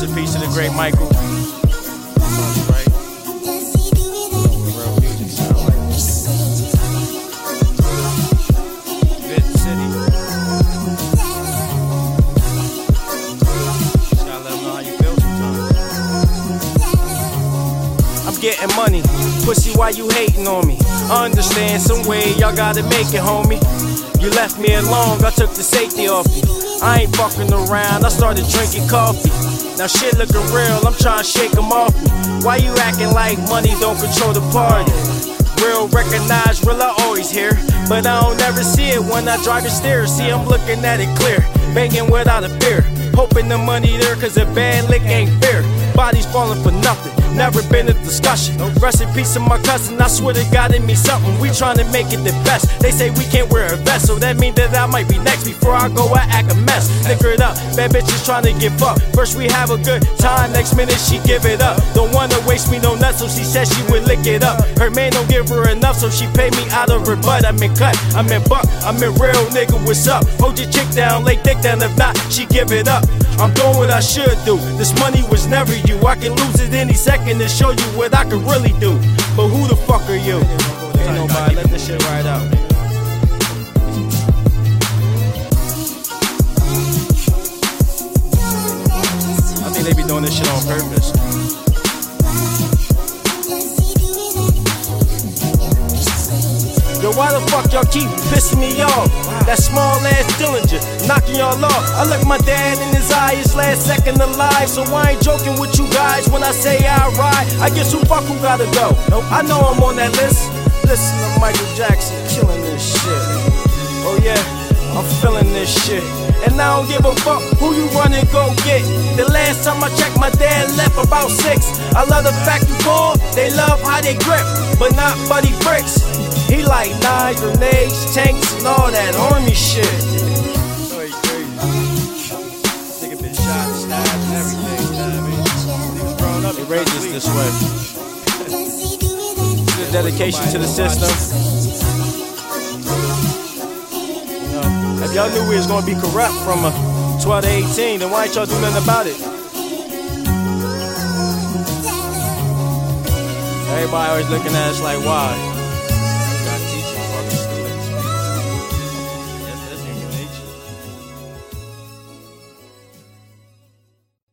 Rest in peace to the great Michael. Getting money. Pussy, why you hating on me? I understand some way y'all gotta make it, homie. You left me alone, I took the safety off you. I ain't fucking around, I started drinking coffee. Now shit looking real, I'm trying to shake 'em off. Why you acting like money don't control the party? Real recognize, real I always hear. But I don't ever see it when I drive the stairs. See, I'm looking at it clear, begging without a fear. Hoping the money there, cause a bad lick ain't fair. Bodies falling for nothing, never been a discussion. Rest in peace to my cousin, I swear to God it means something. We trying to make it the best. They say we can't wear a vest, so that mean that I might be next. Before I go, I act a mess. Liquor it up, bad bitches trying to get fucked. First we have a good time, next minute she give it up. Don't wanna waste me no nuts, so she said she would lick it up. Her man don't give her enough, so she pay me out of her butt. I'm in cut, I'm in buck, I'm in real nigga, what's up? Hold your chick down, lay dick down, if not, she give it up. I'm doing what I should do. This money was never you. I can lose it any second to show you what I can really do. But who the fuck are you? Ain't nobody, let this shit ride out. I think they be doing this shit on purpose. Why the fuck y'all keep pissing me off? That small ass Dillinger knocking y'all off. I look my dad in his eye, his last second alive. So I ain't joking with you guys when I say I ride. I guess who fuck who gotta go? Nope. I know I'm on that list. Listen to Michael Jackson killing this shit. Oh yeah, I'm feeling this shit. And I don't give a fuck who you run and go get. The last time I checked, my dad left about six. I love the fact you call, they love how they grip, but not buddy bricks. He like knives, grenades, tanks, and all that army shit. Nigga been shot, stabbed, and everything, you know what I mean? Niggas growing up, they raised this way. Dedication to the system. If y'all knew we was gonna be corrupt from uh, 12 to 18, then why ain't y'all do nothing about it? Everybody always looking at us like, why?